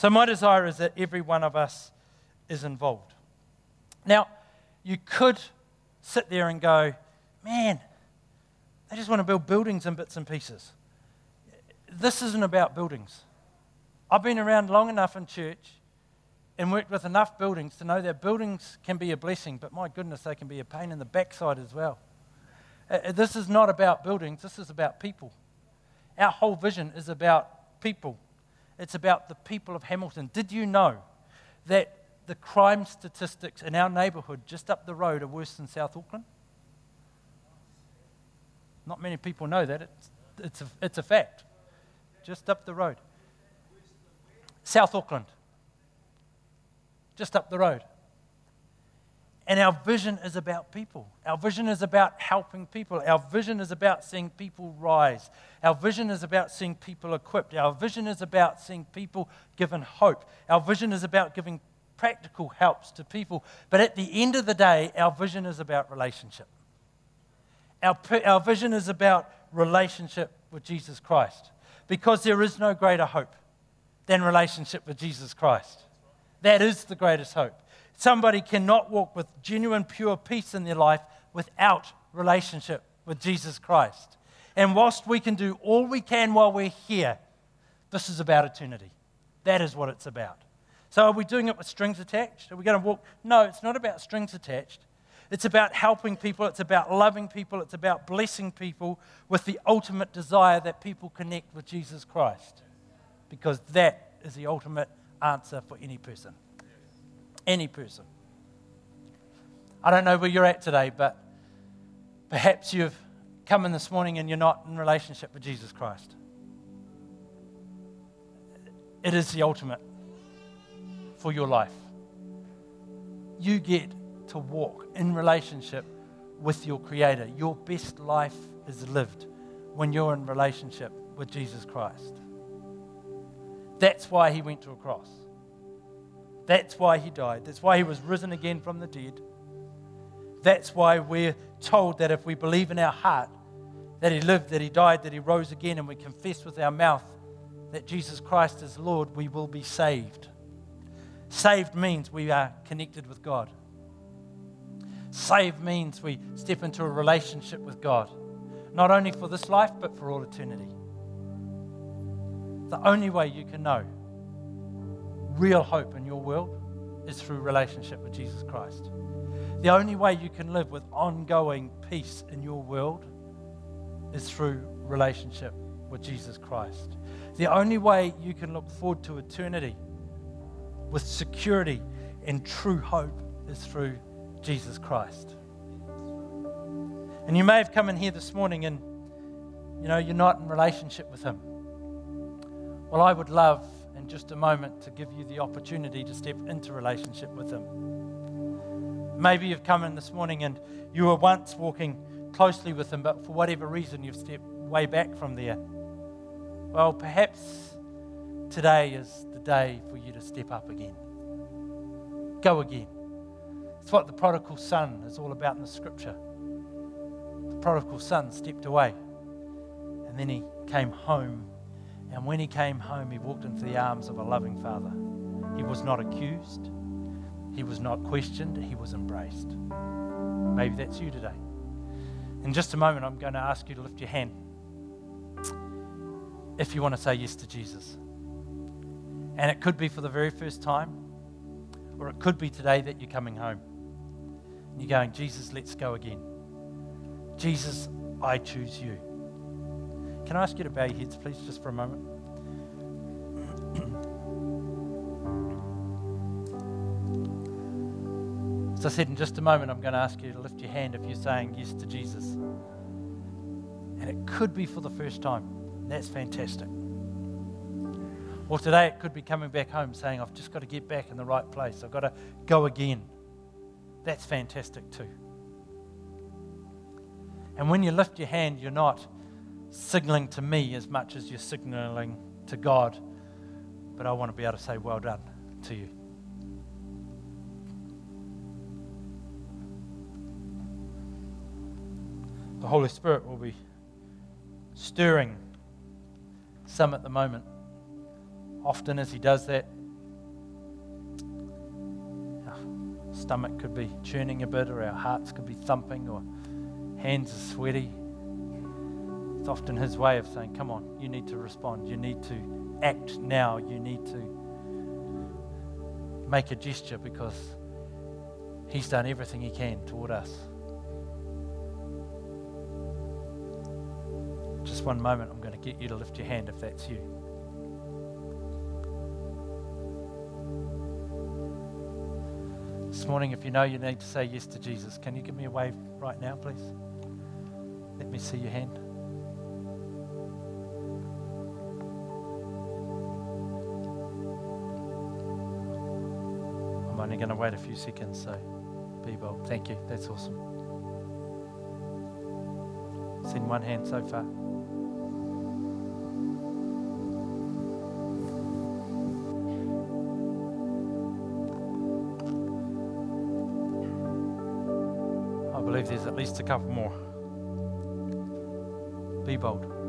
Speaker 5: So, my desire is that every one of us is involved. Now, you could sit there and go, man, they just want to build buildings in bits and pieces. This isn't about buildings. I've been around long enough in church and worked with enough buildings to know that buildings can be a blessing, but my goodness, they can be a pain in the backside as well. Uh, uh, This is not about buildings, this is about people. Our whole vision is about people. It's about the people of Hamilton. Did you know that the crime statistics in our neighbourhood just up the road are worse than South Auckland? Not many people know that. It's, it's, a, it's a fact. Just up the road. South Auckland. Just up the road. And our vision is about people. Our vision is about helping people. Our vision is about seeing people rise. Our vision is about seeing people equipped. Our vision is about seeing people given hope. Our vision is about giving practical helps to people. But at the end of the day, our vision is about relationship. Our, our vision is about relationship with Jesus Christ because there is no greater hope than relationship with Jesus Christ. That is the greatest hope. Somebody cannot walk with genuine, pure peace in their life without relationship with Jesus Christ. And whilst we can do all we can while we're here, this is about eternity. That is what it's about. So, are we doing it with strings attached? Are we going to walk? No, it's not about strings attached. It's about helping people, it's about loving people, it's about blessing people with the ultimate desire that people connect with Jesus Christ. Because that is the ultimate answer for any person. Any person. I don't know where you're at today, but perhaps you've come in this morning and you're not in relationship with Jesus Christ. It is the ultimate for your life. You get to walk in relationship with your Creator. Your best life is lived when you're in relationship with Jesus Christ. That's why He went to a cross. That's why He died. That's why He was risen again from the dead. That's why we're told that if we believe in our heart that He lived, that He died, that He rose again, and we confess with our mouth that Jesus Christ is Lord, we will be saved. Saved means we are connected with God. Saved means we step into a relationship with God, not only for this life, but for all eternity. The only way you can know real hope in your world is through relationship with Jesus Christ. The only way you can live with ongoing peace in your world is through relationship with Jesus Christ. The only way you can look forward to eternity with security and true hope is through Jesus Christ. And you may have come in here this morning and you know you're not in relationship with him. Well, I would love just a moment to give you the opportunity to step into relationship with him. Maybe you've come in this morning and you were once walking closely with Him, but for whatever reason you've stepped way back from there. Well, perhaps today is the day for you to step up again. Go again. It's what the prodigal son is all about in the scripture. The prodigal son stepped away and then he came home. And when he came home, he walked into the arms of a loving father. He was not accused, he was not questioned, he was embraced. Maybe that's you today. In just a moment, I'm going to ask you to lift your hand if you want to say yes to Jesus. And it could be for the very first time, or it could be today that you're coming home. And you're going, Jesus, let's go again. Jesus, I choose you. Can I ask you to bow your heads, please, just for a moment? As I said, in just a moment, I'm going to ask you to lift your hand if you're saying yes to Jesus. And it could be for the first time. That's fantastic. Or today, it could be coming back home saying, I've just got to get back in the right place. I've got to go again. That's fantastic too. And when you lift your hand, you're not signaling to me as much as you're signaling to God. But I want to be able to say, Well done to you. The Holy Spirit will be stirring some at the moment. Often, as He does that, stomach could be churning a bit, or our hearts could be thumping, or hands are sweaty. Often His way of saying, Come on, you need to respond. You need to act now. You need to make a gesture because He's done everything He can toward us. Just one moment, I'm going to get you to lift your hand if that's you. This morning, if you know you need to say yes to Jesus, can you give me a wave right now, please? Let me see your hand. Only going to wait a few seconds, so be bold. Thank you. That's awesome. Seen one hand so far. I believe there's at least a couple more. Be bold.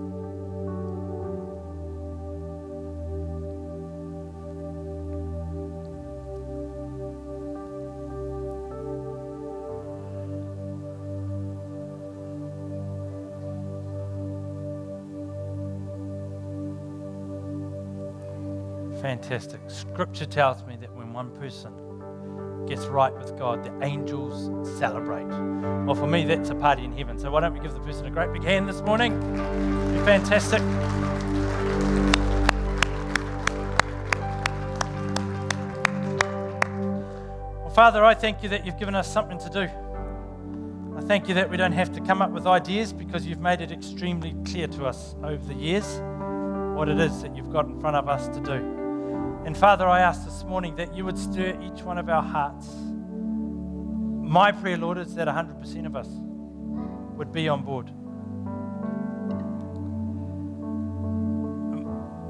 Speaker 5: Fantastic. Scripture tells me that when one person gets right with God, the angels celebrate. Well, for me, that's a party in heaven. So why don't we give the person a great big hand this morning? Fantastic. Well, Father, I thank you that you've given us something to do. I thank you that we don't have to come up with ideas because you've made it extremely clear to us over the years what it is that you've got in front of us to do. And Father, I ask this morning that you would stir each one of our hearts. My prayer, Lord, is that 100% of us would be on board.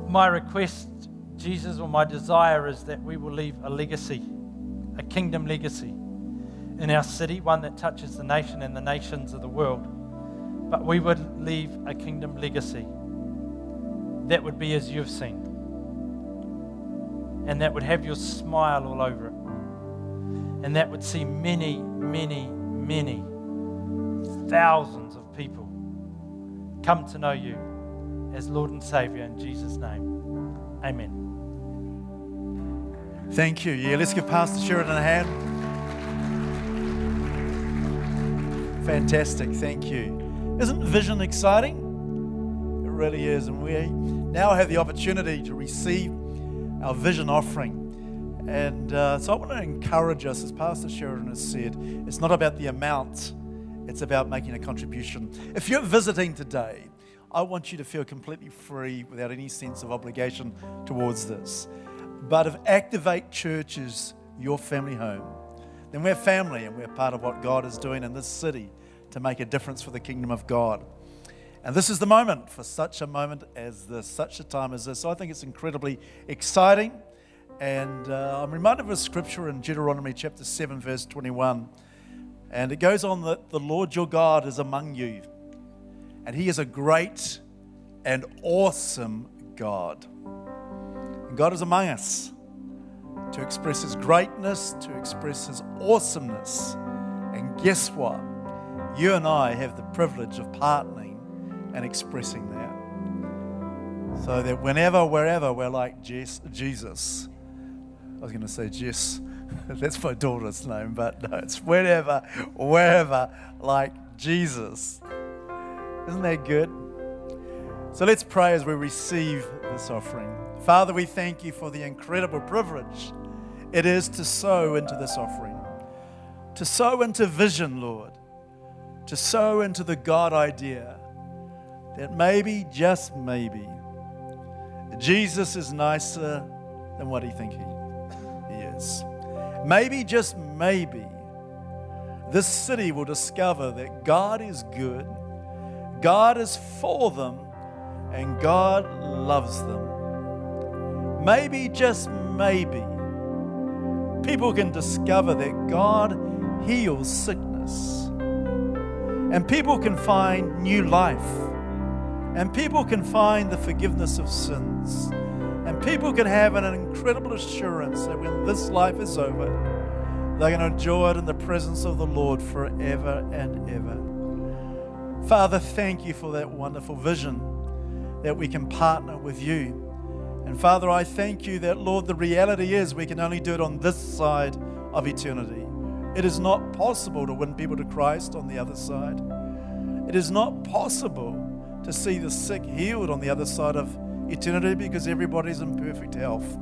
Speaker 5: My request, Jesus, or my desire is that we will leave a legacy, a kingdom legacy in our city, one that touches the nation and the nations of the world. But we would leave a kingdom legacy that would be as you've seen and that would have your smile all over it. And that would see many, many, many thousands of people come to know you as Lord and Savior in Jesus' name. Amen.
Speaker 3: Thank you. Yeah, let's give Pastor Sheridan a hand. Fantastic. Thank you. Isn't vision exciting? It really is. And we now have the opportunity to receive our vision offering. And uh, so I want to encourage us, as Pastor Sheridan has said, it's not about the amount, it's about making a contribution. If you're visiting today, I want you to feel completely free without any sense of obligation towards this. But if Activate Church is your family home, then we're family and we're part of what God is doing in this city to make a difference for the kingdom of God. And this is the moment for such a moment as this, such a time as this. So I think it's incredibly exciting. And uh, I'm reminded of a scripture in Deuteronomy chapter 7, verse 21. And it goes on that the Lord your God is among you, and he is a great and awesome God. And God is among us to express his greatness, to express his awesomeness. And guess what? You and I have the privilege of partnering and expressing that. So that whenever, wherever we're like Jesus, I was going to say Jess, that's my daughter's name, but no, it's whenever, wherever, like Jesus. Isn't that good? So let's pray as we receive this offering. Father, we thank you for the incredible privilege it is to sow into this offering, to sow into vision, Lord, to sow into the God idea that maybe, just maybe, Jesus is nicer than what he think he, he is. Maybe, just maybe, this city will discover that God is good, God is for them, and God loves them. Maybe, just maybe, people can discover that God heals sickness. And people can find new life. And people can find the forgiveness of sins. And people can have an incredible assurance that when this life is over, they're going to enjoy it in the presence of the Lord forever and ever. Father, thank you for that wonderful vision that we can partner with you. And Father, I thank you that, Lord, the reality is we can only do it on this side of eternity. It is not possible to win people to Christ on the other side. It is not possible to see the sick healed on the other side of eternity because everybody's in perfect health.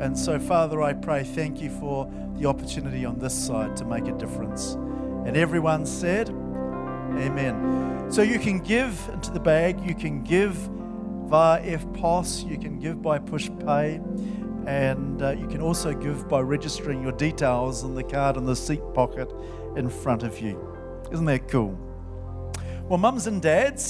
Speaker 3: And so, Father, I pray, thank you for the opportunity on this side to make a difference. And everyone said, Amen. So you can give into the bag, you can give via EFTPOS, you can give by push pay, and uh, you can also give by registering your details on the card in the seat pocket in front of you. Isn't that cool? Well, mums and dads,